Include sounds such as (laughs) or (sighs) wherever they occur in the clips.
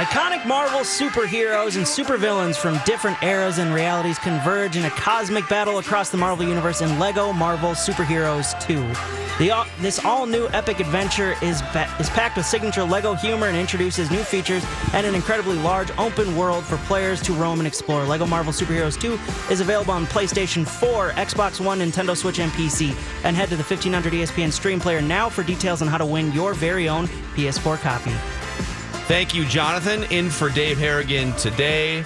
Iconic Marvel superheroes and supervillains from different eras and realities converge in a cosmic battle across the Marvel Universe in LEGO Marvel Superheroes 2. The, this all-new epic adventure is, ba- is packed with signature LEGO humor and introduces new features and an incredibly large open world for players to roam and explore. LEGO Marvel Superheroes 2 is available on PlayStation 4, Xbox One, Nintendo Switch, and PC. And head to the 1500 ESPN Stream Player now for details on how to win your very own PS4 copy. Thank you, Jonathan. In for Dave Harrigan today.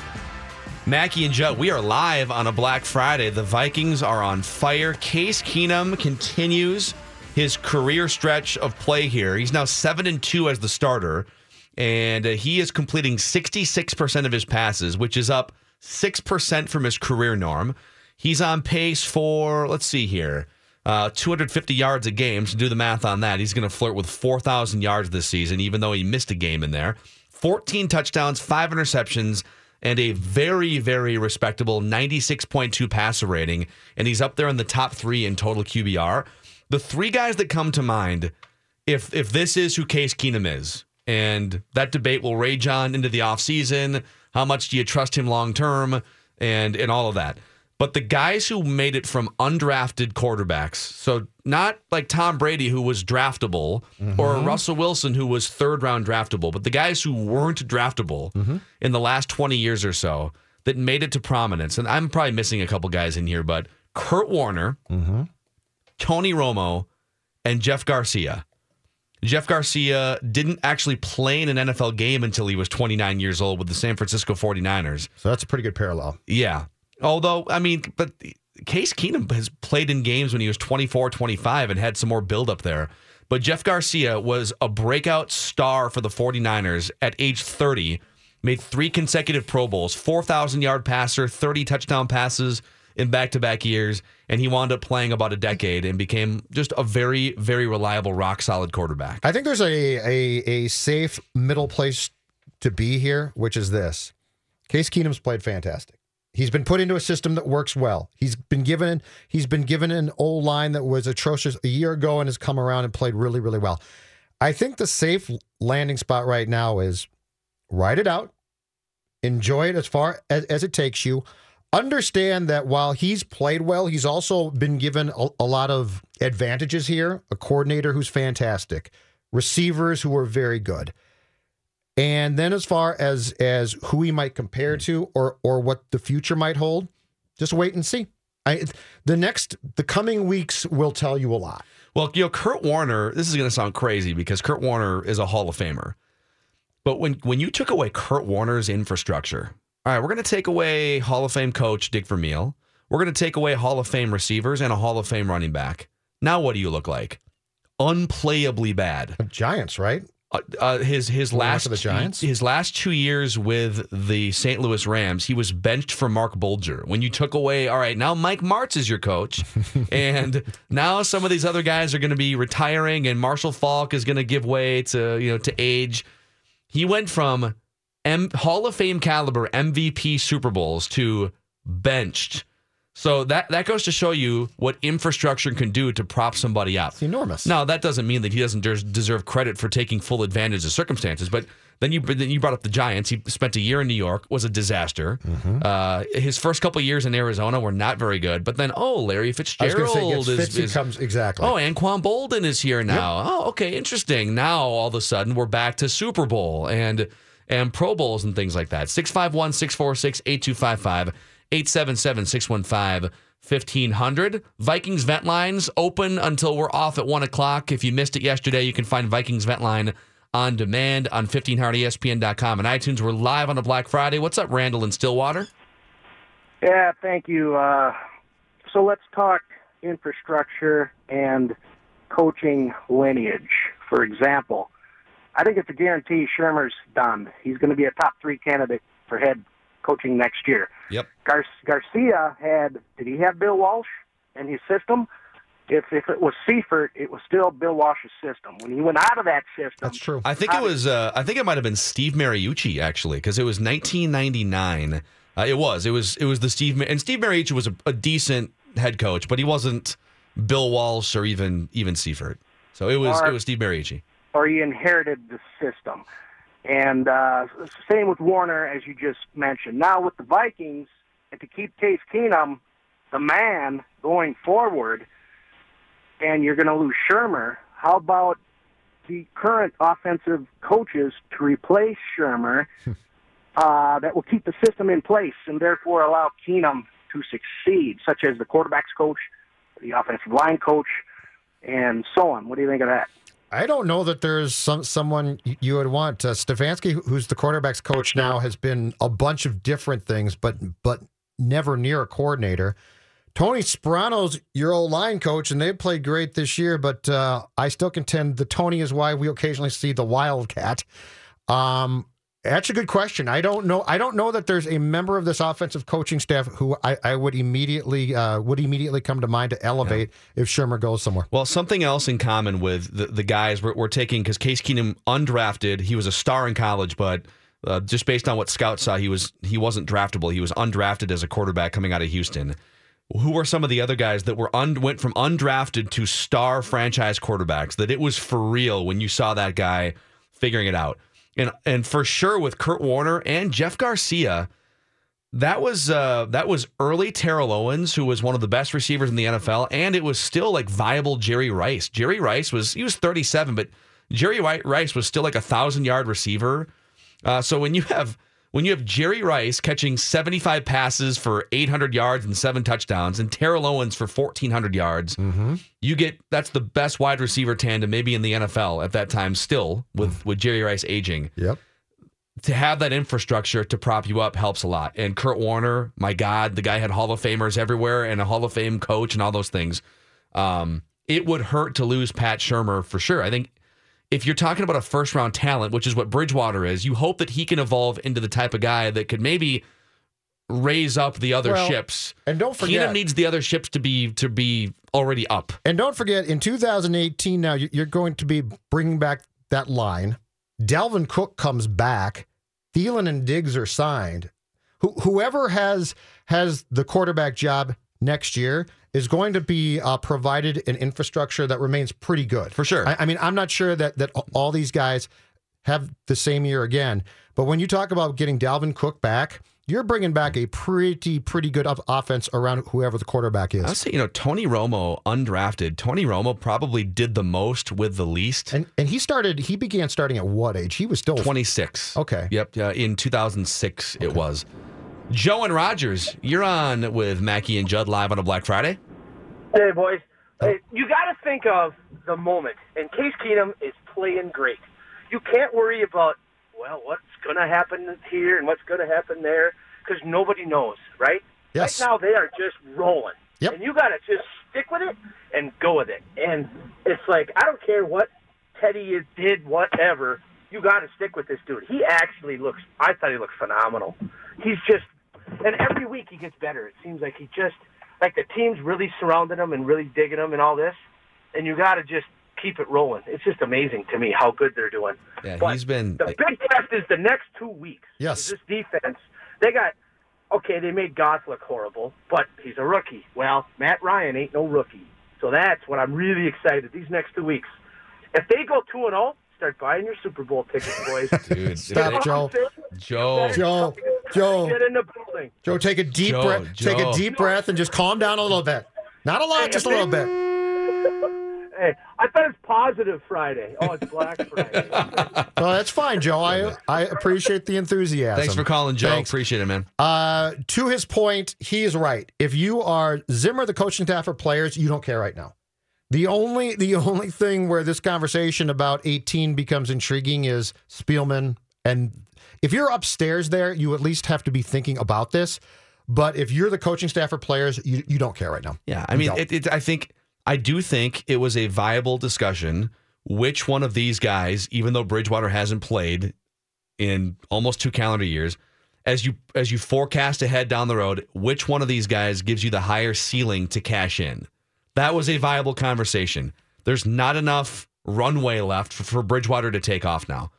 Mackey and Judd, we are live on a Black Friday. The Vikings are on fire. Case Keenum continues his career stretch of play here. He's now 7 and 2 as the starter, and uh, he is completing 66% of his passes, which is up 6% from his career norm. He's on pace for, let's see here, uh, 250 yards a game. So do the math on that. He's going to flirt with 4,000 yards this season, even though he missed a game in there. 14 touchdowns, five interceptions, and a very, very respectable 96.2 passer rating. And he's up there in the top three in total QBR. The three guys that come to mind, if if this is who Case Keenum is, and that debate will rage on into the offseason. How much do you trust him long term? And and all of that. But the guys who made it from undrafted quarterbacks, so not like Tom Brady, who was draftable, mm-hmm. or Russell Wilson, who was third round draftable, but the guys who weren't draftable mm-hmm. in the last 20 years or so that made it to prominence. And I'm probably missing a couple guys in here, but Kurt Warner, mm-hmm. Tony Romo, and Jeff Garcia. Jeff Garcia didn't actually play in an NFL game until he was 29 years old with the San Francisco 49ers. So that's a pretty good parallel. Yeah. Although, I mean, but Case Keenum has played in games when he was 24, 25 and had some more build up there. But Jeff Garcia was a breakout star for the 49ers at age 30, made three consecutive Pro Bowls, 4,000 yard passer, 30 touchdown passes in back to back years. And he wound up playing about a decade and became just a very, very reliable, rock solid quarterback. I think there's a, a, a safe middle place to be here, which is this Case Keenum's played fantastic. He's been put into a system that works well. He's been given he's been given an old line that was atrocious a year ago and has come around and played really really well. I think the safe landing spot right now is write it out, enjoy it as far as, as it takes you. Understand that while he's played well, he's also been given a, a lot of advantages here. A coordinator who's fantastic, receivers who are very good. And then as far as as who he might compare to or or what the future might hold, just wait and see. I, the next the coming weeks will tell you a lot. Well, you know, Kurt Warner, this is going to sound crazy because Kurt Warner is a Hall of Famer. But when when you took away Kurt Warner's infrastructure, all right, we're going to take away Hall of Fame coach Dick Vermeil. We're going to take away Hall of Fame receivers and a Hall of Fame running back. Now what do you look like? Unplayably bad. Giants, right? Uh, uh, his his last the Giants? his last two years with the St. Louis Rams, he was benched for Marc Bulger. When you took away, all right, now Mike Martz is your coach, (laughs) and now some of these other guys are going to be retiring, and Marshall Faulk is going to give way to you know to age. He went from M- Hall of Fame caliber MVP Super Bowls to benched so that that goes to show you what infrastructure can do to prop somebody up. It's enormous. Now that doesn't mean that he doesn't deserve credit for taking full advantage of circumstances, but then you then you brought up the Giants. He spent a year in New York, was a disaster. Mm-hmm. Uh, his first couple years in Arizona were not very good, but then oh, Larry Fitzgerald say, is, Fitz is comes exactly. Oh, Anquan Boldin is here now. Yep. Oh, okay, interesting. Now all of a sudden we're back to Super Bowl and and Pro Bowls and things like that. 651 646 8255 877 615 1500. Vikings Vent Lines open until we're off at 1 o'clock. If you missed it yesterday, you can find Vikings Vent Line on demand on 1500ESPN.com and iTunes. We're live on a Black Friday. What's up, Randall in Stillwater? Yeah, thank you. Uh, so let's talk infrastructure and coaching lineage. For example, I think it's a guarantee Shurmur's done. He's going to be a top three candidate for head coaching next year. Yep. Gar- Garcia had did he have Bill Walsh in his system? If if it was Seifert, it was still Bill Walsh's system. When he went out of that system, That's true. I think it was. Uh, I think it might have been Steve Mariucci actually, because it was 1999. Uh, it was. It was. It was the Steve and Steve Mariucci was a, a decent head coach, but he wasn't Bill Walsh or even even Seifert. So it was. Or- it was Steve Mariucci. or he inherited the system. And uh, same with Warner, as you just mentioned. Now with the Vikings, and to keep Case Keenum the man going forward, and you're going to lose Shurmur, how about the current offensive coaches to replace Shurmur (laughs) uh, that will keep the system in place and therefore allow Keenum to succeed, such as the quarterback's coach, the offensive line coach, and so on. What do you think of that? I don't know that there's some someone you would want. Uh, Stefanski, who's the quarterbacks coach now, has been a bunch of different things, but but never near a coordinator. Tony Sparano's your old line coach, and they played great this year. But uh, I still contend the Tony is why we occasionally see the Wildcat. Um, that's a good question. I don't know. I don't know that there's a member of this offensive coaching staff who I, I would immediately uh, would immediately come to mind to elevate if Shurmur goes somewhere. Well, something else in common with the, the guys we're, we're taking because Case Keenum undrafted. He was a star in college, but uh, just based on what scouts saw, he was he wasn't draftable. He was undrafted as a quarterback coming out of Houston. Who were some of the other guys that were un, went from undrafted to star franchise quarterbacks? That it was for real when you saw that guy figuring it out, and and for sure with Kurt Warner and Jeff Garcia. That was uh, that was early Terrell Owens, who was one of the best receivers in the NFL, and it was still like viable Jerry Rice. Jerry Rice was he was 37, but Jerry Wi- Rice was still like a thousand yard receiver. Uh, so when you have when you have Jerry Rice catching 75 passes for 800 yards and seven touchdowns, and Terrell Owens for 1400 yards, you get that's the best wide receiver tandem maybe in the NFL at that time. Still with with Jerry Rice aging Yep. to have that infrastructure to prop you up helps a lot. And Kurt Warner, my God, the guy had Hall of Famers everywhere and a Hall of Fame coach and all those things. Um, it would hurt to lose Pat Shurmur for sure. I think if you're talking about a first round talent, which is what Bridgewater is, you hope that he can evolve into the type of guy that could maybe raise up the other Well, ships. and don't forget- Keenum needs the other ships to be to be already up. And don't forget, in 2018, now you- you're going to be bringing back that line. Dalvin Cook comes back. Thielen and Diggs are signed. Who, whoever has has the quarterback job next year is going to be uh, provided an infrastructure that remains pretty good For sure. I, I mean, I'm not sure that that all these guys have the same year again. But when you talk about getting Dalvin Cook back, you're bringing back a pretty pretty good offense around whoever the quarterback is. I would say, you know, Tony Romo, undrafted. Tony Romo probably did the most with the least. And and he started. He began starting at what age? He was still 26. Okay. Yep. Uh, in 2006, it was. Joe and Rogers, you're on with Mackey and Judd live on a Black Friday. Hey, boys. Oh. Hey, you got to think of the moment. And Case Keenum is playing great. You can't worry about, well, what's going to happen here and what's going to happen there because nobody knows, right? Yes. Right now, they are just rolling. Yep. And you got to just stick with it and go with it. And it's like, I don't care what Teddy did, whatever. You got to stick with this dude. He actually looks, I thought he looked phenomenal. He's just, and every week he gets better. It seems like he just, like the team's really surrounding him and really digging him and all this. And you got to just keep it rolling. It's just amazing to me how good they're doing. Yeah, But he's been. The big test is the next two weeks. Yes. This defense, they got, okay, they made Goff look horrible, but he's a rookie. Well, Matt Ryan ain't no rookie. So that's what I'm really excited these next two weeks. If they go 2 and 0, start buying your Super Bowl tickets, boys. (laughs) Dude, Stop, Joe. Joe. Joe, Joe, Get in the building. Joe, take a deep Joe, breath. Take a deep breath and just calm down a little bit. Not a lot, just a little bit. (laughs) Hey, I thought it's positive Friday. Oh, it's Black Friday. (laughs) Well, that's fine, Joe. I I appreciate the enthusiasm. Thanks for calling, Joe. Thanks. Appreciate it, man. Uh, to his point, he is right. If you are Zimmer, the coaching staff or players, you don't care right now. The only the only thing where this conversation about 18 becomes intriguing is Spielman. And if you're upstairs there, you at least have to be thinking about this. But if you're the coaching staff or players, you, you don't care right now. Yeah, I mean, it, it, I think I do think it was a viable discussion. Which one of these guys, even though Bridgewater hasn't played in almost two calendar years, as you as you forecast ahead down the road, which one of these guys gives you the higher ceiling to cash in? That was a viable conversation. There's not enough runway left for, for Bridgewater to take off now.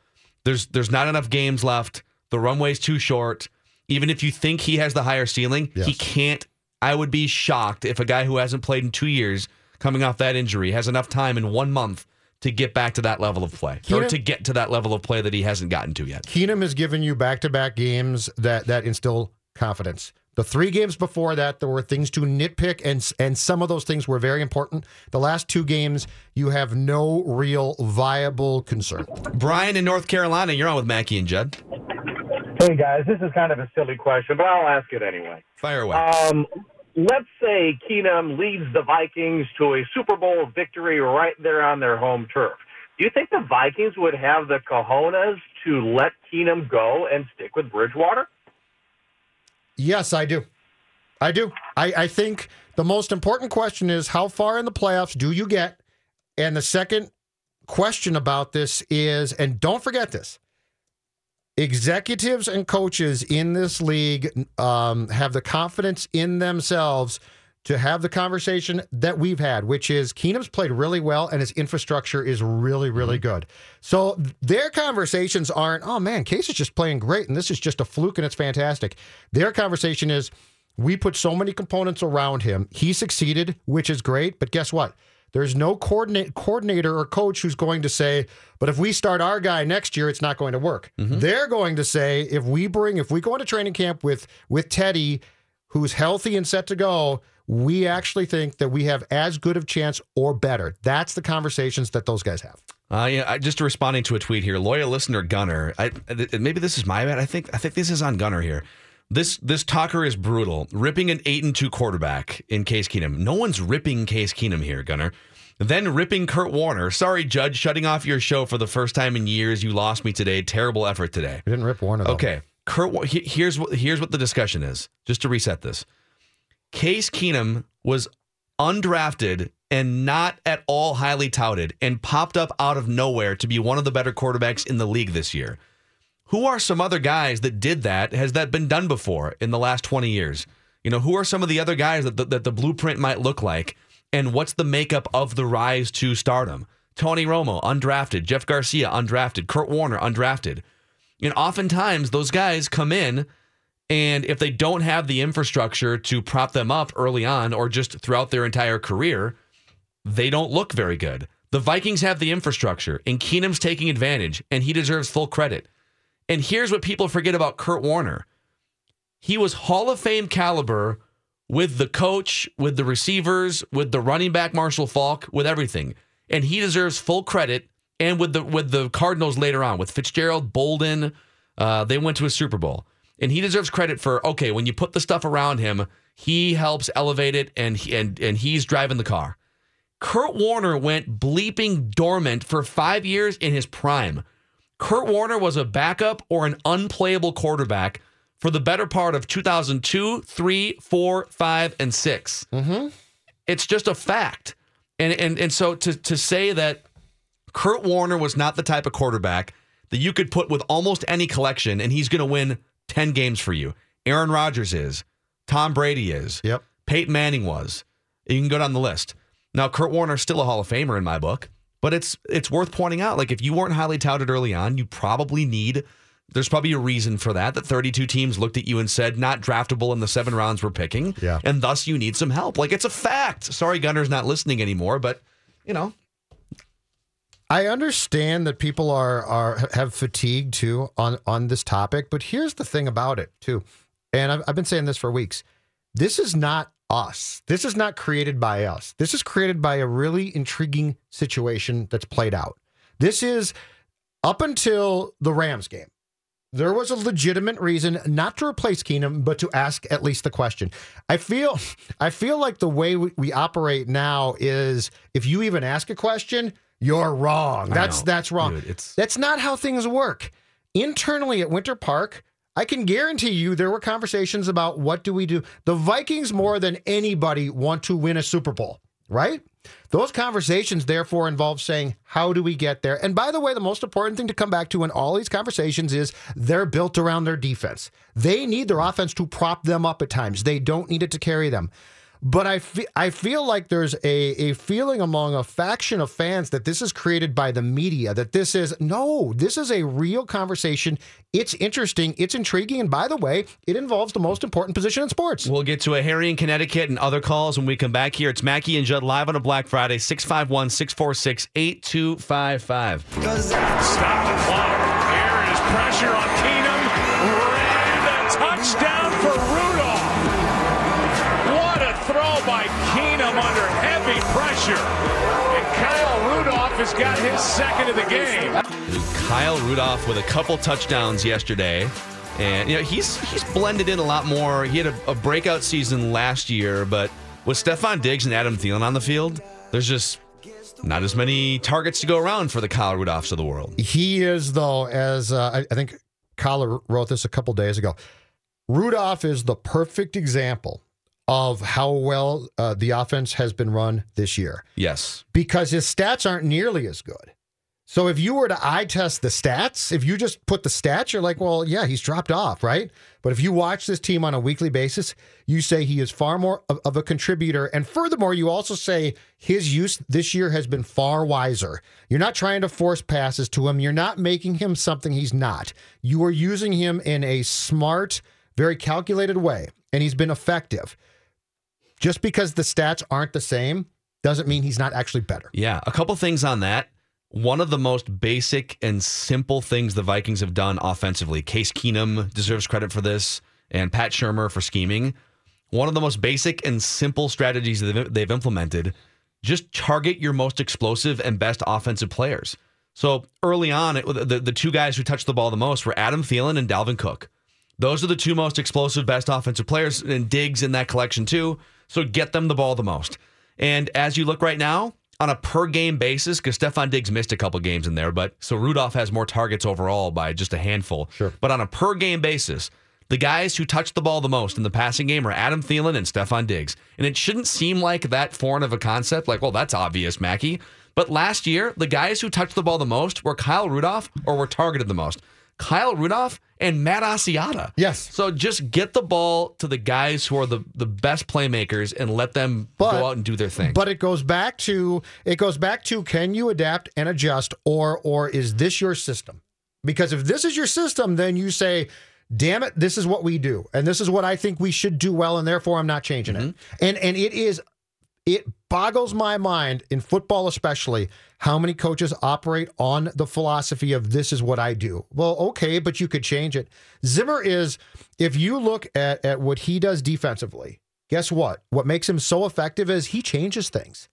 There's there's not enough games left. The runway's too short. Even if you think he has the higher ceiling, he can't. I would be shocked if a guy who hasn't played in two years, coming off that injury, has enough time in one month to get back to that level of play, or to get to that level of play that he hasn't gotten to yet. Keenum has given you back to back games that that instill confidence. The three games before that, there were things to nitpick, and and some of those things were very important. The last two games, you have no real viable concern. Brian in North Carolina, you're on with Mackey and Judd. Hey guys, this is kind of a silly question, but I'll ask it anyway. Fire away. Um, let's say Keenum leads the Vikings to a Super Bowl victory right there on their home turf. Do you think the Vikings would have the cojones to let Keenum go and stick with Bridgewater? Yes, I do. I do. I, I think the most important question is how far in the playoffs do you get? And the second question about this is, and don't forget this executives and coaches in this league um, have the confidence in themselves to have the conversation that we've had, which is Keenum's played really well and his infrastructure is really, really mm-hmm. good. So their conversations aren't, oh man, Case is just playing great and this is just a fluke and it's fantastic. Their conversation is, we put so many components around him. He succeeded, which is great. But guess what? There's no coordinate, coordinator or coach who's going to say, but if we start our guy next year, it's not going to work. Mm-hmm. They're going to say, if we bring, if we go into training camp with with Teddy, who's healthy and set to go, we actually think that we have as good of chance or better. That's the conversations that those guys have. Uh, yeah, I, just responding to a tweet here. Loyal listener Gunner. I, maybe this is my bad. I think I think this is on Gunner here. This this talker is brutal, ripping an eight and two quarterback in Case Keenum. No one's ripping Case Keenum here, Gunner. Then ripping Kurt Warner. Sorry, Judge, shutting off your show for the first time in years. You lost me today. Terrible effort today. We didn't rip Warner. Though. Okay, Kurt. Here's what here's what the discussion is. Just to reset this, Case Keenum was undrafted and not at all highly touted, and popped up out of nowhere to be one of the better quarterbacks in the league this year. Who are some other guys that did that? Has that been done before in the last twenty years? You know, who are some of the other guys that the, that the blueprint might look like, and what's the makeup of the rise to stardom? Tony Romo, undrafted. Jeff Garcia, undrafted. Kurt Warner, undrafted. And oftentimes those guys come in and if they don't have the infrastructure to prop them up early on or just throughout their entire career, they don't look very good. The Vikings have the infrastructure and Keenum's taking advantage and he deserves full credit. And here's what people forget about Kurt Warner. He was Hall of Fame caliber with the coach, with the receivers, with the running back Marshall Faulk, with everything. And he deserves full credit and with the with the Cardinals later on with Fitzgerald, Boldin, uh, they went to a Super Bowl, and he deserves credit for okay when you put the stuff around him, he helps elevate it, and he, and and he's driving the car. Kurt Warner went bleeping dormant for five years in his prime. Kurt Warner was a backup or an unplayable quarterback for the better part of 2002, 3, 4, 5, and 6. Mm-hmm. It's just a fact. And, and, and so to, to say that Kurt Warner was not the type of quarterback that you could put with almost any collection and he's going to win 10 games for you. Aaron Rodgers is. Tom Brady is. Yep. Peyton Manning was. You can go down the list. Now, Kurt Warner's still a Hall of Famer in my book, but it's it's worth pointing out. Like if you weren't highly touted early on, you probably need. There's probably a reason for that. That 32 teams looked at you and said, "Not draftable in the seven rounds we're picking," Yeah. and thus you need some help. Like it's a fact. Sorry, Gunner's not listening anymore, but you know, I understand that people are are have fatigue too on on this topic, but here's the thing about it too, and I've, I've been saying this for weeks. This is not us. This is not created by us. This is created by a really intriguing situation that's played out. This is up until the Rams game. There was a legitimate reason not to replace Keenum, but to ask at least the question. I feel, (laughs) I feel like the way we, we operate now is if you even ask a question, you're wrong. That's that's wrong. dude, it's- that's not how things work. Internally at Winter Park, I can guarantee you there were conversations about what do we do. The Vikings more than anybody want to win a Super Bowl, right? Those conversations, therefore, involve saying, how do we get there? And by the way, the most important thing to come back to in all these conversations is they're built around their defense. They need their offense to prop them up at times, they don't need it to carry them. But I, fe- I feel like there's a, a feeling among a faction of fans that this is created by the media, that this is no, this is a real conversation. It's interesting, it's intriguing. And by the way, it involves the most important position in sports. We'll get to a Harry in Connecticut and other calls when we come back here. It's Mackey and Judd live on a Black Friday, 651 646 8255. Stop the clock. Here is pressure on Keenum. Heavy pressure. And Kyle Rudolph has got his second of the game. Kyle Rudolph with a couple touchdowns yesterday. And you know, he's he's blended in a lot more. He had a, a breakout season last year, but with Stefon Diggs and Adam Thielen on the field, there's just not as many targets to go around for the Kyle Rudolphs of the world. He is, though, as uh, I, I think Kyle wrote this a couple days ago. Rudolph is the perfect example of how well uh, the offense has been run this year Yes. because his stats aren't nearly as good. So if you were to eye test the stats, if you just put the stats, you're like, well, yeah, he's dropped off, right? But if you watch this team on a weekly basis, you say he is far more of, of a contributor. And furthermore, you also say his use this year has been far wiser. You're not trying to force passes to him. You're not making him something he's not. You are using him in a smart, very calculated way, and he's been effective. Just because the stats aren't the same doesn't mean he's not actually better. Yeah, a couple things on that. One of the most basic and simple things the Vikings have done offensively. Case Keenum deserves credit for this, and Pat Shurmur for scheming. One of the most basic and simple strategies that they've- implemented just target your most explosive and best offensive players. So early on, it, the, the two guys who touched the ball the most were Adam Thielen and Dalvin Cook. Those are the two most explosive, best offensive players, and Diggs in that collection too. So get them the ball the most. And as you look right now, on a per game basis, because Stefon Diggs missed a couple games in there, but so Rudolph has more targets overall by just a handful. Sure. But on a per game basis, the guys who touched the ball the most in the passing game are Adam Thielen and Stefon Diggs. And it shouldn't seem like that foreign of a concept, like, well, that's obvious, Mackey. But last year, the guys who touched the ball the most were Kyle Rudolph or were targeted the most. Kyle Rudolph and Matt Asiata. Yes. So just get the ball to the guys who are the, the best playmakers and let them But- go out and do their thing. But it goes back to it goes back to can you adapt and adjust or or is this your system? Because if this is your system, then you say, "Damn it, this is what we do, and this is what I think we should do well, and therefore I'm not changing it." Mm-hmm. And and it is it boggles my mind in football especially how many coaches operate on the philosophy of this is what I do. Well, okay, but you could change it. Zimmer is if you look at at what he does defensively, guess what? What makes him so effective is he changes things.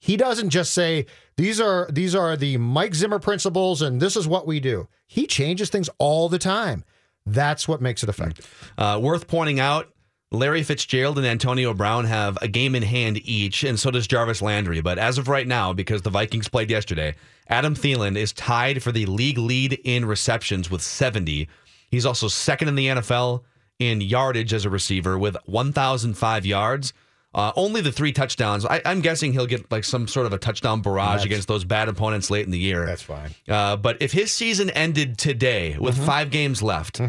He doesn't just say these are these are the Mike Zimmer principles and this is what we do. He changes things all the time. That's what makes it effective. Uh, worth pointing out, Larry Fitzgerald and Antonio Brown have a game in hand each, and so does Jarvis Landry. But as of right now, because the Vikings played yesterday, Adam Thielen is tied for the league lead in receptions with 70. He's also second in the NFL in yardage as a receiver with 1,005 yards. Uh, only the three touchdowns. I, I'm guessing he'll get like some sort of a touchdown barrage against those bad opponents late in the year. That's fine. Uh, but if his season ended today with five games left,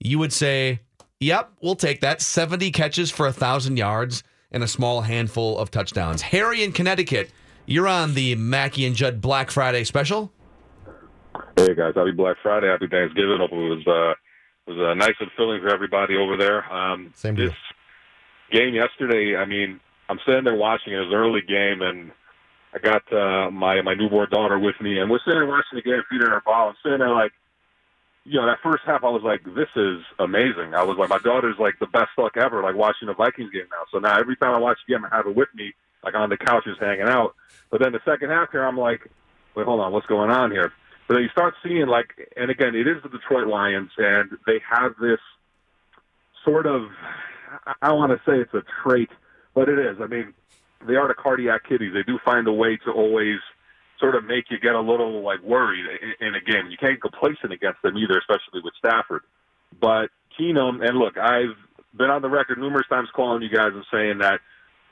you would say, "Yep, we'll take that." Seventy catches for a thousand yards and a small handful of touchdowns. Harry in Connecticut, you're on the Mackey and Judd Black Friday special. Hey guys, happy Black Friday, happy Thanksgiving. Hope it was uh, was uh, nice and filling for everybody over there. Um, Same this game yesterday, I mean, I'm sitting there watching it. It was an early game, and I got uh, my my newborn daughter with me, and we're sitting there watching the game, feeding her ball. I'm sitting there like, you know, that first half, I was like, this is amazing. I was like, my daughter's like the best luck ever, like watching a Vikings game now. So now every time I watch a game, I have it with me, like on the couch, couches hanging out. But then the second half here, I'm like, wait, hold on, what's going on here? But then you start seeing like, and again, it is the Detroit Lions, and they have this sort of, I- want to say it's a trait, but it is. I mean, they are the cardiac kitties. They do find a way to always sort of make you get a little like worried in, a game. You can't complacent against them either, especially with Stafford. But Keenum, and look, I've been on the record numerous times calling you guys and saying that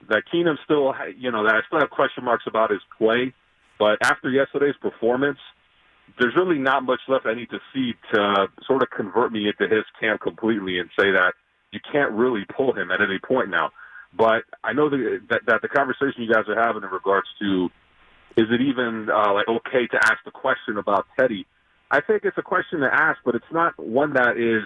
that Keenum still, you know, that I still have question marks about his play. But after yesterday's performance, there's really not much left I need to see to sort of convert me into his camp completely and say that you can't really pull him at any point now. But I know that that, that the conversation you guys are having in regards to is it even uh, like okay to ask the question about Teddy? I think it's a question to ask, but it's not one that is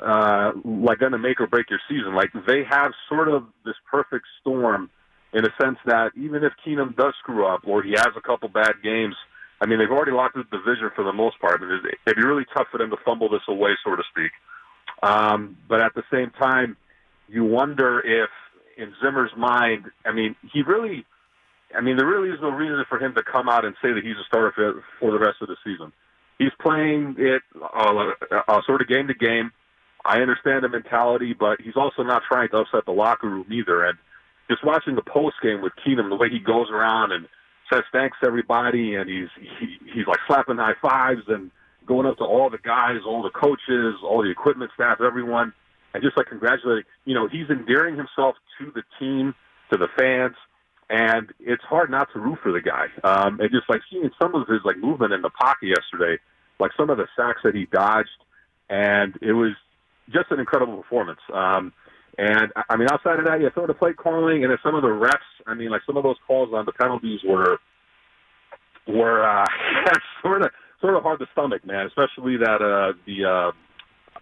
uh, like going to make or break your season. Like they have sort of this perfect storm in a sense that even if Keenum does screw up or he has a couple bad games, I mean they've already locked the division for the most part. It'd it'd be really tough for them to fumble this away, so to speak. Um, but at the same time, you wonder if in Zimmer's mind, I mean, he really, I mean, there really is no reason for him to come out and say that he's a starter for, for the rest of the season. He's playing it uh, uh, sort of game to game. I understand the mentality, but he's also not trying to upset the locker room either. And just watching the post game with Keenum, the way he goes around and says thanks to everybody, and he's he, he's like slapping high fives and going up to all the guys, all the coaches, all the equipment staff, everyone, and just like congratulating. You know, he's endearing himself to the team, to the fans, and it's hard not to root for the guy. Um, and just like seeing some of his like movement in the pocket yesterday, like some of the sacks that he dodged, and it was just an incredible performance. Um, and I- mean, outside of that, yeah, some of the play calling and then some of the refs. I mean, like some of those calls on the penalties were were uh, (laughs) sort of sort of hard to stomach, man. Especially that uh, the uh,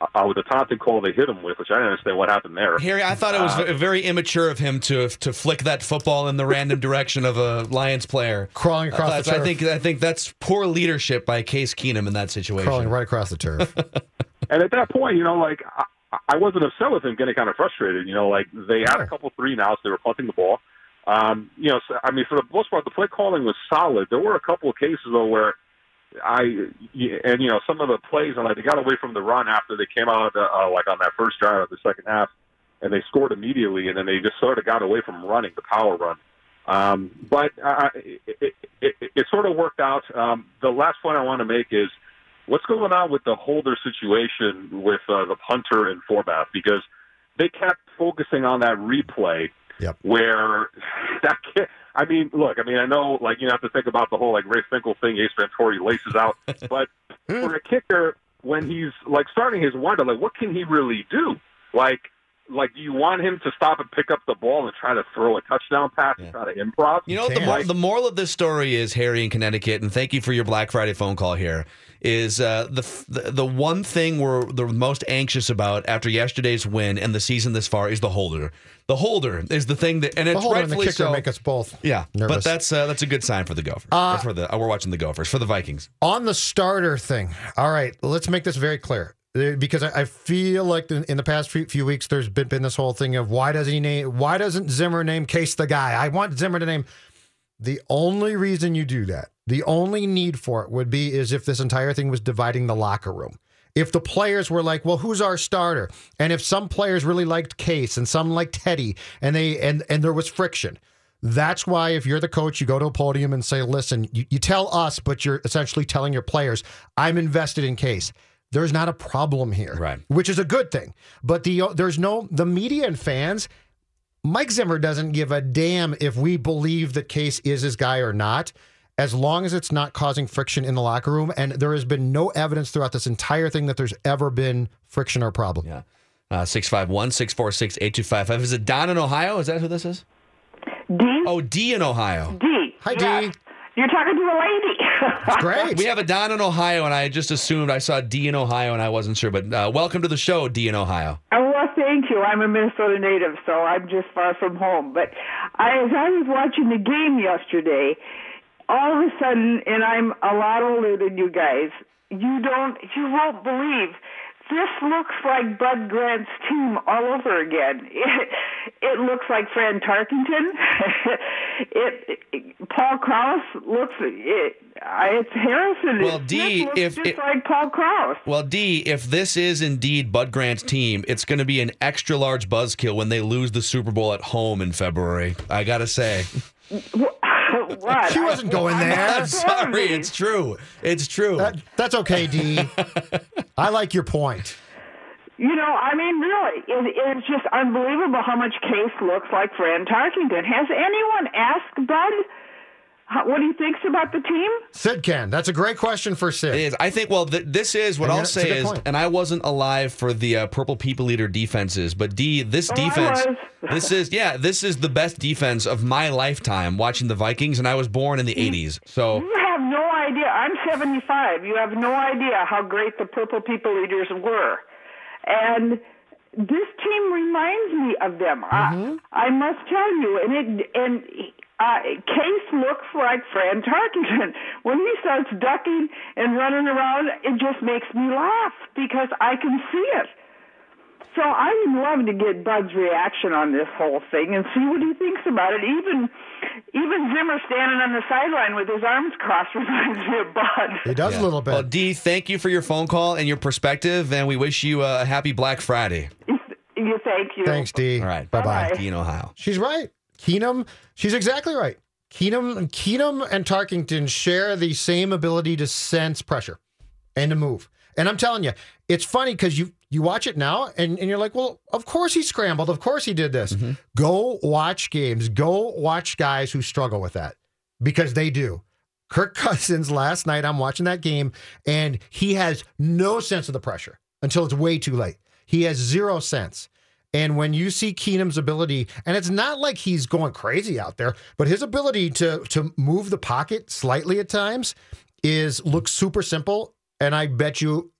uh, with the Taunton call they hit him with, which I didn't understand what happened there. Harry, I thought it was Uh, very immature of him to to flick that football in the random direction of a Lions player Crawling across I, the I turf. think I think that's poor leadership by Case Keenum in that situation. Crawling right across the turf. (laughs) And at that point, you know, like I, I wasn't upset with him getting kind of frustrated. You know, like they had a couple three and outs, they were punting the ball. Um, you know, so, I mean, for the most part, the play calling was solid. There were a couple of cases though where I and you know some of the plays, and like they got away from the run after they came out uh, like on that first drive of the second half, and they scored immediately, and then they just sort of got away from running the power run. Um, but uh, it, it, it, it sort of worked out. Um, the last point I want to make is what's going on with the holder situation with uh, the punter and Forbath because they kept focusing on that replay Yep. where (laughs) that kid, I mean, look, I mean, I know, like, you have to think about the whole, like, Ray Finkel thing, Ace Ventura laces out, (laughs) but for a kicker, when he's, like, starting his wonder, like, what can he really do? Like, like, do you want him to stop and pick up the ball and try to throw a touchdown pass and try to improv? You know the, mor- the moral of this story is, Harry in Connecticut, and thank you for your Black Friday phone call here. Is uh, the, the the one thing we're the most anxious about after yesterday's win and the season this far is the holder. The holder is the thing that, and the it's holder and the kicker so. make us both yeah, nervous. but that's uh, that's a good sign for the Gophers. Uh, for the uh, we're watching the Gophers for the Vikings. on the starter thing. All right, let's make this very clear. Uh, Because I feel like in the past few, few weeks, there's been, been this whole thing of why does he name? Why doesn't Zimmer name Case the guy? I want Zimmer to name. The only reason you do that, the only need for it would be is if this entire thing was dividing the locker room. If the players were like, well, who's our starter? And if some players really liked Case and some liked Teddy and they and and there was friction. That's why if you're the coach, you go to a podium and say, listen, you, you tell us, but you're essentially telling your players, I'm invested in Case. There's not a problem here. Right. Which is a good thing. But the there's no the media and fans Mike Zimmer doesn't give a damn if we believe that Case is his guy or not, as long as it's not causing friction in the locker room. And there has been no evidence throughout this entire thing that there's ever been friction or problem. Yeah, uh, six five one six four six eight two five five. Is it Don in Ohio? Is that who this is? D. Oh, D in Ohio. D. Hi, Yes. D. You're talking to a lady. It's (laughs) great. We have a Don in Ohio, and I just assumed I saw D in Ohio, and I wasn't sure. But uh, welcome to the show, D in Ohio. Oh, well, thank you. I'm a Minnesota native, so I'm just far from home. But I, as I was watching the game yesterday, all of a sudden, and I'm a lot older than you guys, you don't, you won't believe. This looks like Bud Grant's team all over again. (laughs) It, it looks like Fran Tarkenton. (laughs) it, it Paul Krause looks. It, it's Harrison. Well, It D, if just it- like Paul Krause. Well, D, if this is indeed Bud Grant's team, it's going to be an extra large buzzkill when they lose the Super Bowl at home in February. I got to say. (laughs) (laughs) what? She wasn't going there. I'm sorry. It's true. It's true. That- that's okay, D. (laughs) I like your point. You know, I mean, really, it, it's just unbelievable how much Case looks like Fran Tarkenton. Has anyone asked Bud how, what do he thinks about the team? Sid can. That's a great question for Sid. It is. I think. Well, th- this is what And I'll say is, point. and I wasn't alive for the uh, Purple People Eater defenses, but D, this Oh, defense, this is yeah, this is the best defense of my lifetime watching the Vikings, and I was born in the '80s, so You have no idea. I'm 75. You have no idea how great the Purple People Eaters were. And this team reminds me of them. I, I must tell you. And it and uh, Case looks like Fran Tarkenton. When he starts ducking and running around, it just makes me laugh because I can see it. So I would love to get Bud's reaction on this whole thing and see what he thinks about it. Even even Zimmer standing on the sideline with his arms crossed (laughs) reminds me of Bud. He does a little bit. Well, Dee, thank you for your phone call and your perspective, and we wish you a happy Black Friday. (laughs) You thank you. Thanks, Dee. All right, Bye bye. Bye-bye. D in Ohio. She's right. Keenum, she's exactly right. Keenum, Keenum and Tarkenton share the same ability to sense pressure and to move. And I'm telling you, it's funny because you you watch it now and, and you're like, well, of course he scrambled. Of course he did this. Mm-hmm. Go watch games. Go watch guys who struggle with that because they do. Kirk (laughs) Cousins last night, I'm watching that game and he has no sense of the pressure until it's way too late. He has zero sense. And when you see Keenum's ability, and it's not like he's going crazy out there, but his ability to to move the pocket slightly at times is looks super simple. And I bet you,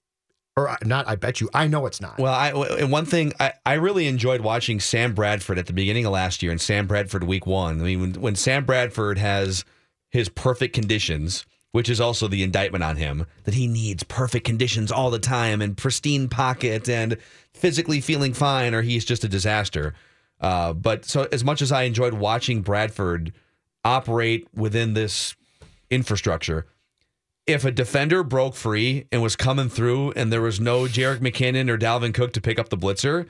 or not, I bet you, I know it's not. Well, I one thing I, I really enjoyed watching Sam Bradford at the beginning of last year and Sam Bradford week one. I mean, when, when Sam Bradford has his perfect conditions, which is also the indictment on him that he needs perfect conditions all the time and pristine pocket and physically feeling fine, or he's just a disaster. Uh, but so as much as I enjoyed watching Bradford operate within this infrastructure, if a defender broke free and was coming through and there was no Jerick McKinnon or Dalvin Cook to pick up the blitzer,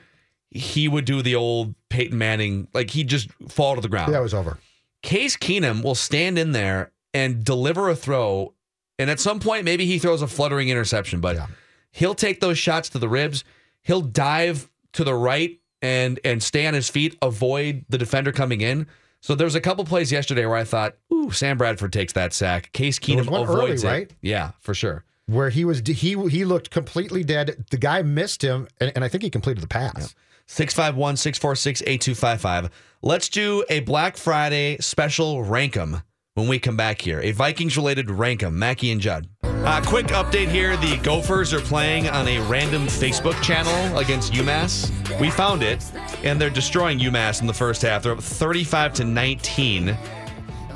he would do the old Peyton Manning, like he'd just fall to the ground. Yeah, it was over. Case Keenum will stand in there and deliver a throw. And at some point, maybe he throws a fluttering interception, but Yeah. he'll take those shots to the ribs. He'll dive to the right and and stay on his feet, avoid the defender coming in. So there was a couple plays yesterday where I thought, "Ooh, Sam Bradford takes that sack. Case Keenum one early, it." right? Yeah, for sure. Where he was, he he looked completely dead. The guy missed him, and, and I think he completed the pass. 651 646 8255. Let's do a Black Friday special Rankum when we come back here. A Vikings related Rankum. Mackey and Judd. Uh, quick update here. The Gophers are playing on a random Facebook channel against UMass. We found it, and they're destroying UMass in the first half. They're up 35 to 19.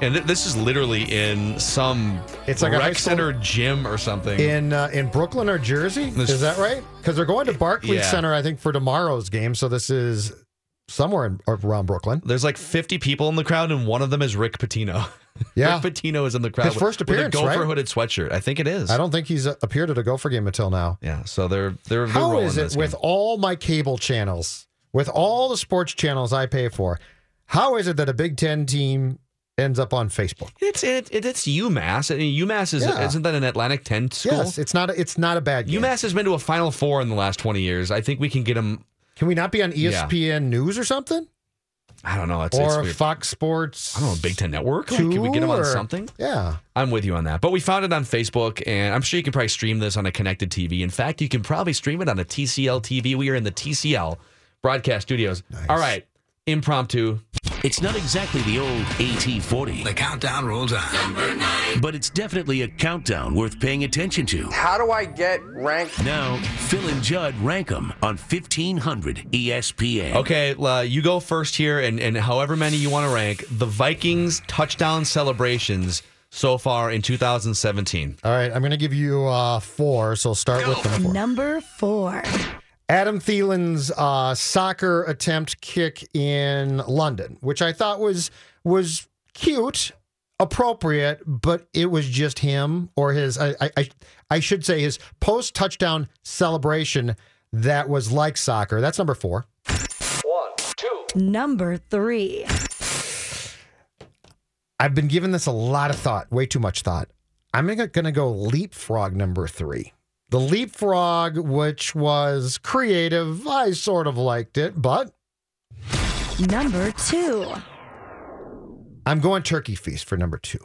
And th- this is literally in some It's like a high rec school- center gym or something. in uh, in Brooklyn or Jersey. This- is that right? Because they're going to Barclays Yeah. Center, I think, for tomorrow's game. So this is somewhere in, around Brooklyn. There's like 50 people in the crowd, and one of them is Rick Pitino. (laughs) Yeah. Rick Pitino is in the crowd. His with- first with appearance, a Gopher right? hooded sweatshirt. I think it is. I don't think he's uh, appeared at a Gopher game until now. Yeah, so they're they're, they're How is it with game. all my cable channels, with all the sports channels I pay for? How is it that a Big Ten team ends up on Facebook? It's it, it it's UMass. I mean, UMass is Yeah. isn't that an Atlantic 10 school? Yes, it's not. A, it's not a bad game. UMass has been to a Final Four in the last 20 years. I think we can get them. Can we not be on E Yeah. ESPN News or something, I don't know. It's, it's or weird. Fox Sports? I don't know. Big Ten Network. Like, can we get them on or- something? Yeah. I'm with you on that. But we found it on Facebook, and I'm sure you can probably stream this on a connected TV. In fact, you can probably stream it on a TCL TV. We are in the TCL broadcast studios. All right, impromptu. It's not exactly the old AT40, The countdown rolls on. but it's definitely a countdown worth paying attention to. How do I get ranked? Now, Phil and Judd rank them on E 1500 ESPN. Okay, uh, you go first here, and, and however many you want to rank the Vikings touchdown celebrations so far in 2017. All right, I'm going to give you uh, four. So start with number four. Number four. Adam Thielen's uh, soccer attempt kick in London, which I thought was was cute, appropriate, but it was just him or his. I I, I- I should say his post touchdown celebration that was like soccer. That's number four. One, two. Number three. I've been giving this a lot of thought, way too much thought. I'm going to go leapfrog number three. The leapfrog, which was creative, I sort of liked it, but Number two. I'm going turkey feast for number two.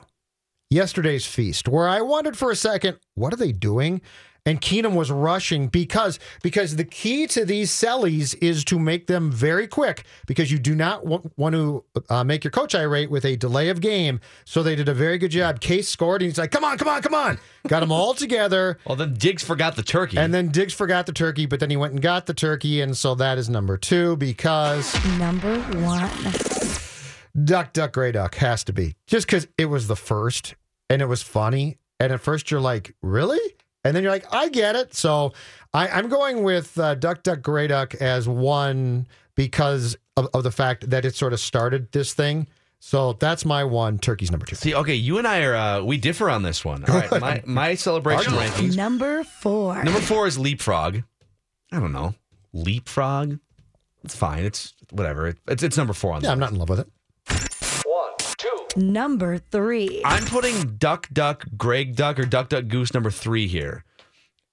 Yesterday's feast, where I wondered for a second, what are they doing? And Keenum was rushing because because the key to these sellies is to make them very quick because you do not w- want to uh, make your coach irate with a delay of game. So they did a very good job. Case scored and he's like, "Come on, come on, come on!" Got them all together. (laughs) Well, then Diggs forgot the turkey. And then Diggs forgot the turkey, but then he went and got the turkey, and so that is number two because (sighs) Number one. Duck, Duck, Gray Duck has to be just because it was the first and it was funny. And at first you're like, really? And then you're like, I get it. So I, I'm going with uh, Duck, Duck, Gray Duck as one because of, of the fact that it sort of started this thing. So that's my one. Turkey's number two. See, okay, you and I are uh, we differ on this one. All right, my my celebration rankings. Number four. Number four is leapfrog. I don't know, leapfrog. It's fine. It's whatever. It, it's it's number four on. Yeah, I'm not in love with it. Number three. I'm putting Duck Duck Gray Duck or Duck Duck Goose number three here.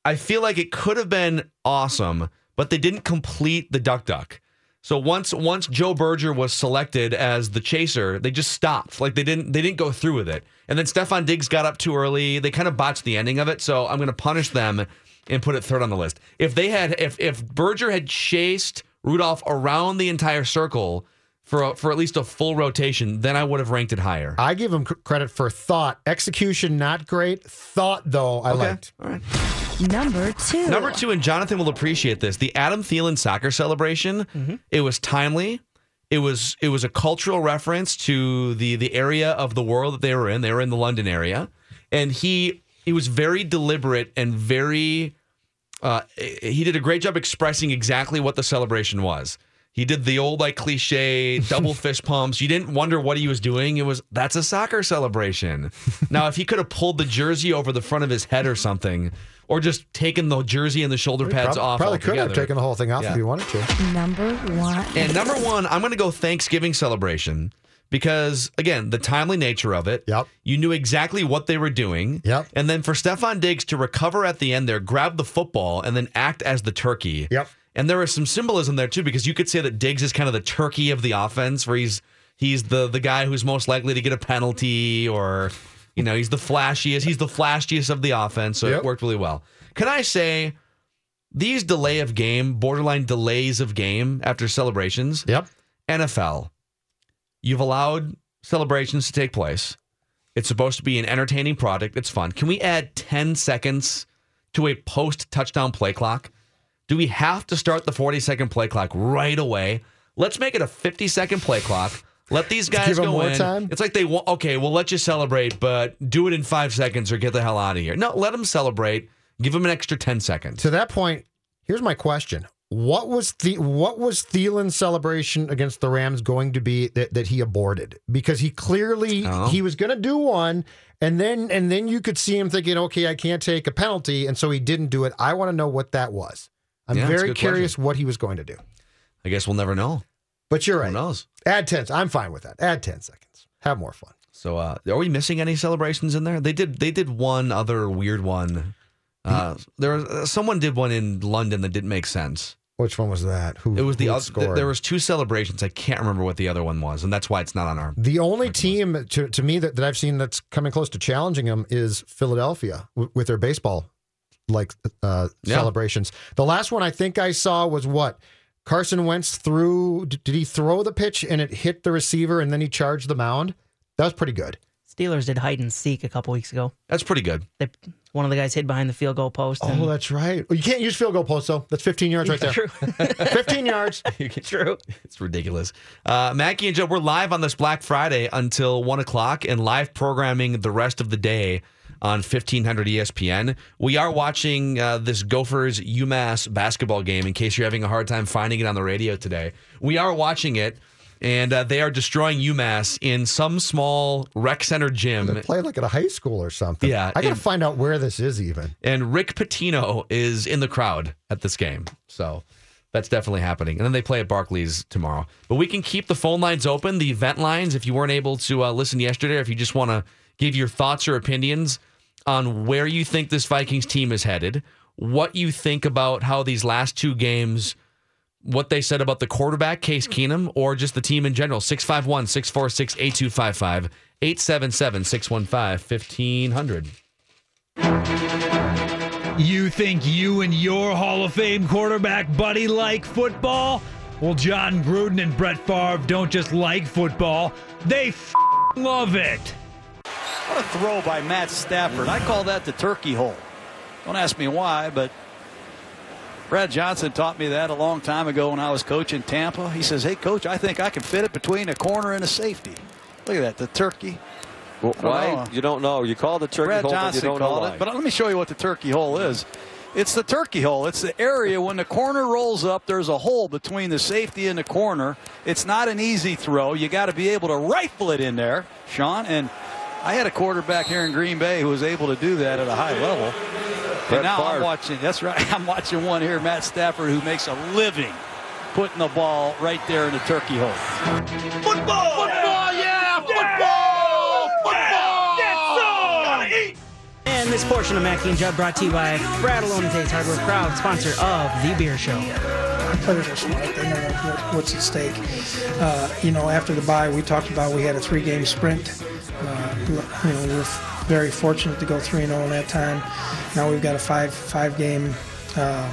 I feel like it could have been awesome, but they didn't complete the Duck Duck. So once once Joe Berger was selected as the chaser, they just stopped. Like they didn't they didn't go through with it. And then Stefon Diggs got up too early. They kind of botched the ending of it. So I'm to punish them and put it third on the list. If they had if if Berger had chased Rudolph around the entire circle for a, for at least a full rotation, then I would have ranked it higher. I give him c- credit for thought. Execution, not great. Thought, though, I Okay. liked. All right. Number two. Number two, and Jonathan will appreciate this. The Adam Thielen soccer celebration. It was timely. It was it was a cultural reference to the the area of the world that they were in. They were in the London area, and he he was very deliberate and very. Uh, he did a great job expressing exactly what the celebration was. He did the old like cliche (laughs) double fist pumps. You didn't wonder what he was doing. It was that's a soccer celebration. (laughs) now, if he could have pulled the jersey over the front of his head or something, or just taken the jersey and the shoulder pads Prob- off, Probably could have taken the whole thing off Yeah. if he wanted to. Number one. And number one, I'm going to go Thanksgiving celebration because again, the timely nature of it. Yep. You knew exactly what they were doing. Yep. And then for Stefon Diggs to recover at the end there, grab the football, and then act as the turkey. Yep. And there is some symbolism there too, because you could say that Diggs is kind of the turkey of the offense, where he's he's the the guy who's most likely to get a penalty, or you know, he's the flashiest, he's the flashiest of the offense. So Yep. it worked really well. Can I say these delay of game, borderline delays of game after celebrations? Yep. NFL, you've allowed celebrations to take place. It's supposed to be an entertaining product. It's fun. Can we add 10 seconds to a post touchdown play clock? Do we have to start the 40 second play clock right away? Let's make it a 50 second play clock. Let these guys go more in. time? It's like they want, okay, we'll let you celebrate, but do it in five seconds or get the hell out of here. No, let them celebrate. Give them an extra 10 seconds. To that point, here's my question: What was the what was Thielen's celebration against the Rams going to be that, that he aborted? Because he clearly Oh. he was going to do one, and then and then you could see him thinking, okay, I can't take a penalty, and so he didn't do it. I want to know what that was. I'm Yeah, very curious what he was going to do. I guess we'll never know. But you're Who right. Who knows? Add ten. I'm fine with that. Add ten seconds. Have more fun. So, uh, are we missing any celebrations in there? They did. They did one other weird one. Uh, there was uh, someone did one in London that didn't make sense. Which one was that? Who? It was the other. scored? There was two celebrations. I can't remember what the other one was, and that's why it's not on our. The only team to, to me that, that I've seen that's coming close to challenging them is Philadelphia w- with their baseball like uh, Yeah. celebrations. The last one I think I saw was what Carson Wentz threw. Did he throw the pitch and it hit the receiver and then he charged the mound? That was pretty good. Steelers did hide and seek a couple weeks ago. That's pretty good. They, one of the guys hid behind the field goal post. Oh, that's right. You can't use field goal post though. That's 15 yards right there. True. (laughs) 15 yards. (laughs) True. It's ridiculous. Uh, Mackey and Joe, we're live on this Black Friday until one o'clock, and live programming the rest of the day on 1500 ESPN. We are watching uh, this Gophers UMass basketball game. In case you're having a hard time finding it on the radio today, we are watching it. And uh, they are destroying UMass in some small rec center gym. They play like at a high school or something. Yeah, I got to find out where this is even. and Rick Pitino is in the crowd at this game. So that's definitely happening. And then they play at Barclays tomorrow. But we can keep the phone lines open, the event lines, if you weren't able to uh, listen yesterday, or if you just want to give your thoughts or opinions on where you think this Vikings team is headed, what you think about how these last two games, what they said about the quarterback, Case hmm. Keenum, or just the team in general. 651 646 8255 877 615 1500. You think you and your Hall of Fame quarterback buddy like football? Well, Jon Gruden and Brett Favre don't just like football, they f- love it. What a throw by Matt Stafford. I call that the turkey hole. Don't ask me why, but Brad Johnson taught me that a long time ago when I was coaching Tampa. He says, Hey, coach, I think I can fit it between a corner and a safety. Look at that, the turkey. Well, why? know. You don't know. You call the turkey Brad hole, but you Johnson know called it. But let me show you what the turkey hole is. It's the turkey hole. It's the area when the corner rolls up, there's a hole between the safety and the corner. It's not an easy throw. You got to be able to rifle it in there, Sean. And I had a quarterback here in Green Bay who was able to do that at a high level. Brett and now I'm watching. That's right. (laughs) I'm watching one here, Matt Stafford, who makes a living putting the ball right there in the turkey hole. Football! Football, yeah! Football! Football! And this portion of Mackey and Judd brought to you by Brad Alone and Tate's Hardware, proud sponsor of The Beer Show. players are smart. They know what's at stake. Uh, you know, after the bye, we talked about we had a three-game sprint. Uh, you know, we were very fortunate to go three and zero in that time. Now we've got a five five-game uh,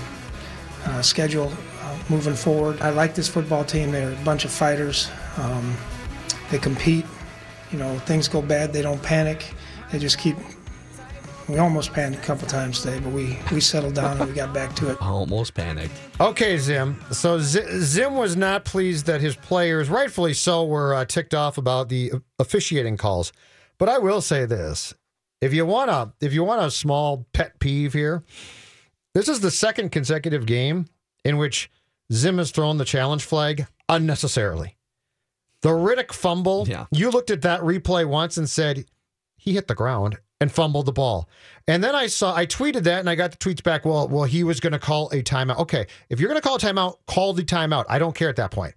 uh, schedule uh, moving forward. I like this football team. They're a bunch of fighters. Um, they compete. You know, things go bad, they don't panic. They just keep. We almost panicked a couple times today, but we we settled down and we got back to it. (laughs) Almost panicked. Okay, Zim. So Z- Zim was not pleased that his players, rightfully so, were uh, ticked off about the officiating calls. But I will say this: if you want a if you want a small pet peeve here, this is the second consecutive game in which Zim has thrown the challenge flag unnecessarily. The Riddick fumble. Yeah. You looked at that replay once and said he hit the ground and fumbled the ball. And then I saw I tweeted that and I got the tweets back. Well, well, he was going to call a timeout. Okay, if you're going to call a timeout, call the timeout. I don't care at that point.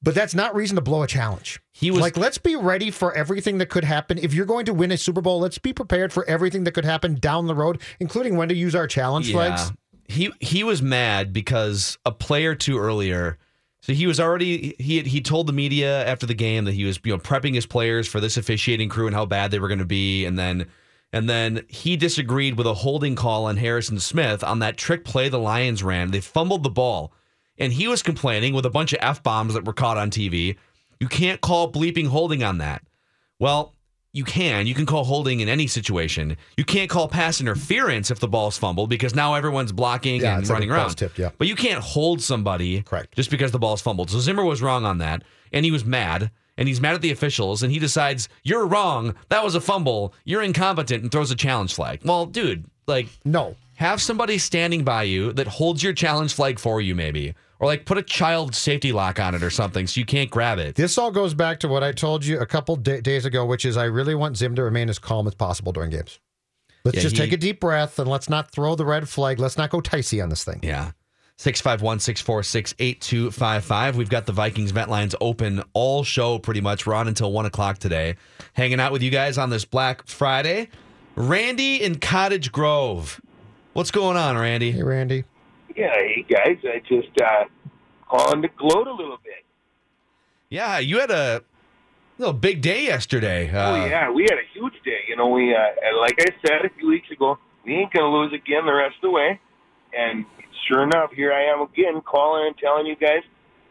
But that's not reason to blow a challenge. He was like, let's be ready for everything that could happen. If you're going to win a Super Bowl, let's be prepared for everything that could happen down the road, including when to use our challenge flags. He he was mad because a play or two earlier. So he was already he had, he told the media after the game that he was you know prepping his players for this officiating crew and how bad they were going to be, and then and then he disagreed with a holding call on Harrison Smith on that trick play the Lions ran. They fumbled the ball, and he was complaining with a bunch of f bombs that were caught on TV. You can't call bleeping holding on that. Well, you can. You can call holding in any situation. You can't call pass interference if the ball's fumbled because now everyone's blocking Yeah, and like running ball's around. tipped, yeah. But you can't hold somebody Correct. just because the ball's fumbled. So Zimmer was wrong on that, and he was mad, and he's mad at the officials, and he decides you're wrong. That was a fumble. You're incompetent, and throws a challenge flag. Well, dude, like no, have somebody standing by you that holds your challenge flag for you, maybe, or like put a child safety lock on it or something so you can't grab it. This all goes back to what I told you a couple da- days ago, which is I really want Zim to remain as calm as possible during games. Let's Yeah, just he- take a deep breath and let's not throw the red flag. Let's not go ticey on this thing. Yeah. 651 646 8255. We've got the Vikings vent lines open all show pretty much. We're on until 1 o'clock today. Hanging out with you guys on this Black Friday. Randy in Cottage Grove. What's going on, Randy? Hey, Randy. Yeah, hey guys, I just uh, calling to gloat a little bit. Yeah, you had a little big day yesterday. oh Uh, yeah, we had a huge day. You know, we uh, like I said a few weeks ago, we ain't gonna lose again the rest of the way. And sure enough, here I am again, calling and telling you guys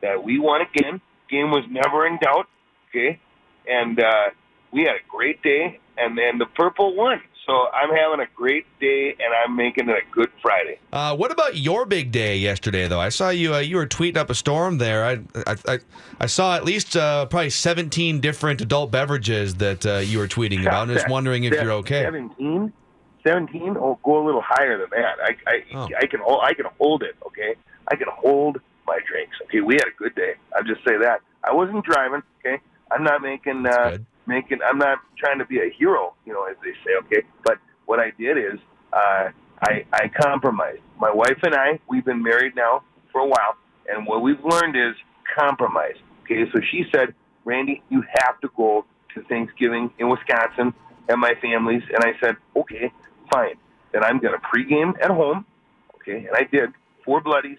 that we won again. Game was never in doubt. Okay, and uh, we had a great day, and then the purple won. So I'm having a great day, and I'm making it a good Friday. Uh, what about your big day yesterday, though? I saw you. Uh, you were tweeting up a storm there. I I, I, I saw at least uh, probably seventeen different adult beverages that uh, you were tweeting about. and just (laughs) wondering if you're okay. 17? 17? Oh, go a little higher than that. I, I, Oh. I can, I can hold it. Okay, I can hold my drinks. Okay, we had a good day. I'll just say that. I wasn't driving. Okay, I'm not making, uh, making. I'm not trying to be a hero. You know, as they say. Okay, but what I did is, uh, I, I compromised. My wife and I, we've been married now for a while, and what we've learned is compromise. Okay, so she said, Randy, you have to go to Thanksgiving in Wisconsin at my family's, and I said, okay, fine. Then I'm going to pregame at home. okay, and I did four bloodies,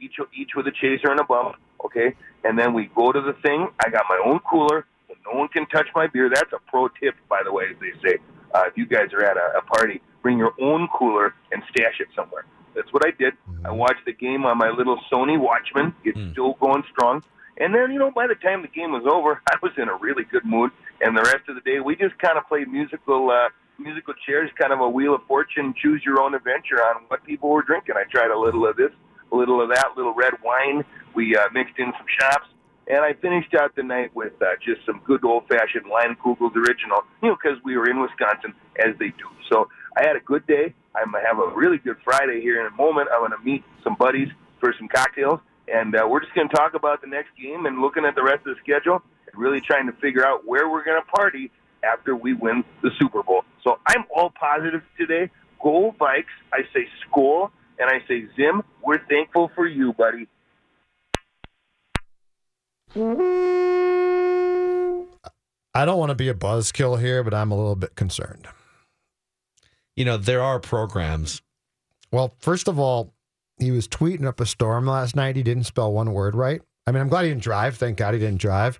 each each with a chaser and a bump, okay, and then we go to the thing. I got my own cooler, so no one can touch my beer. That's a pro tip, by the way, as they say. Uh, if you guys are at a, a party, bring your own cooler and stash it somewhere. That's what I did. I watched the game on my little Sony Watchman. It's still going strong. And then, you know, by the time the game was over, (laughs) I was in a really good mood. And the rest of the day, we just kind of played musical uh, musical chairs, kind of a wheel of fortune, choose your own adventure on what people were drinking. I tried a little of this, a little of that, little red wine. We uh, mixed in some schnapps. And I finished out the night with uh, just some good old fashioned Leinenkugel's original, you know, because we were in Wisconsin, as they do. So I had a good day. I'm gonna have a really good Friday here in a moment. I'm to meet some buddies for some cocktails, and uh, we're just to talk about the next game and looking at the rest of the schedule and really trying to figure out where we're going to party after we win the Super Bowl. So I'm all positive today. Go Vikes! I say Skol, and I say Zim. We're thankful for you, buddy. I don't want to be a buzzkill here, but I'm a little bit concerned. You know, there are programs. Well, first of all, he was tweeting up a storm last night. He didn't spell one word right. I mean, I'm glad he didn't drive. Thank God he didn't drive.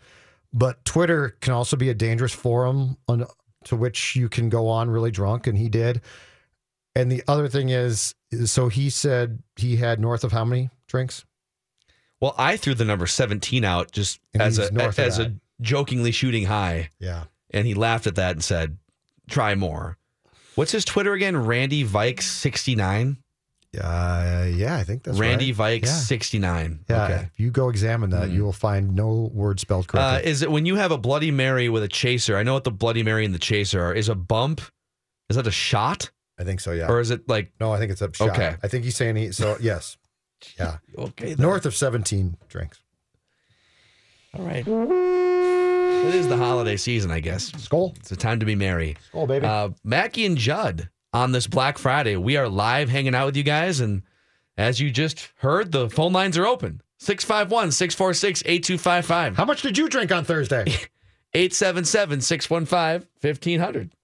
But Twitter can also be a dangerous forum on, to which you can go on really drunk, and he did. And the other thing is, so he said he had north of how many drinks? Well, I threw the number 17 out just And as a as a jokingly shooting high. Yeah. And he laughed at that and said, "Try more." What's his Twitter again? Randy Vikes 69. Uh, yeah, I think that's Randy right. Vikes Yeah. 69. Yeah, Okay. if you go examine that, you will find no word spelled Uh, correctly. is it when you have a Bloody Mary with a chaser? I know what the Bloody Mary and the chaser are. Is a bump? Is that a shot? I think so. Yeah. Or is it like? no, I think it's a shot. Okay. I think he's saying he. So (laughs) yes. Yeah. (laughs) Okay. North of 17 drinks. All right. It is the holiday season, I guess. Skol. It's a time to be merry. Skol, baby. Uh, Mackey and Judd on this Black Friday. We are live hanging out with you guys. And as you just heard, the phone lines are open 651 646 8255. How much did you drink on Thursday? (laughs) 877 615 1500.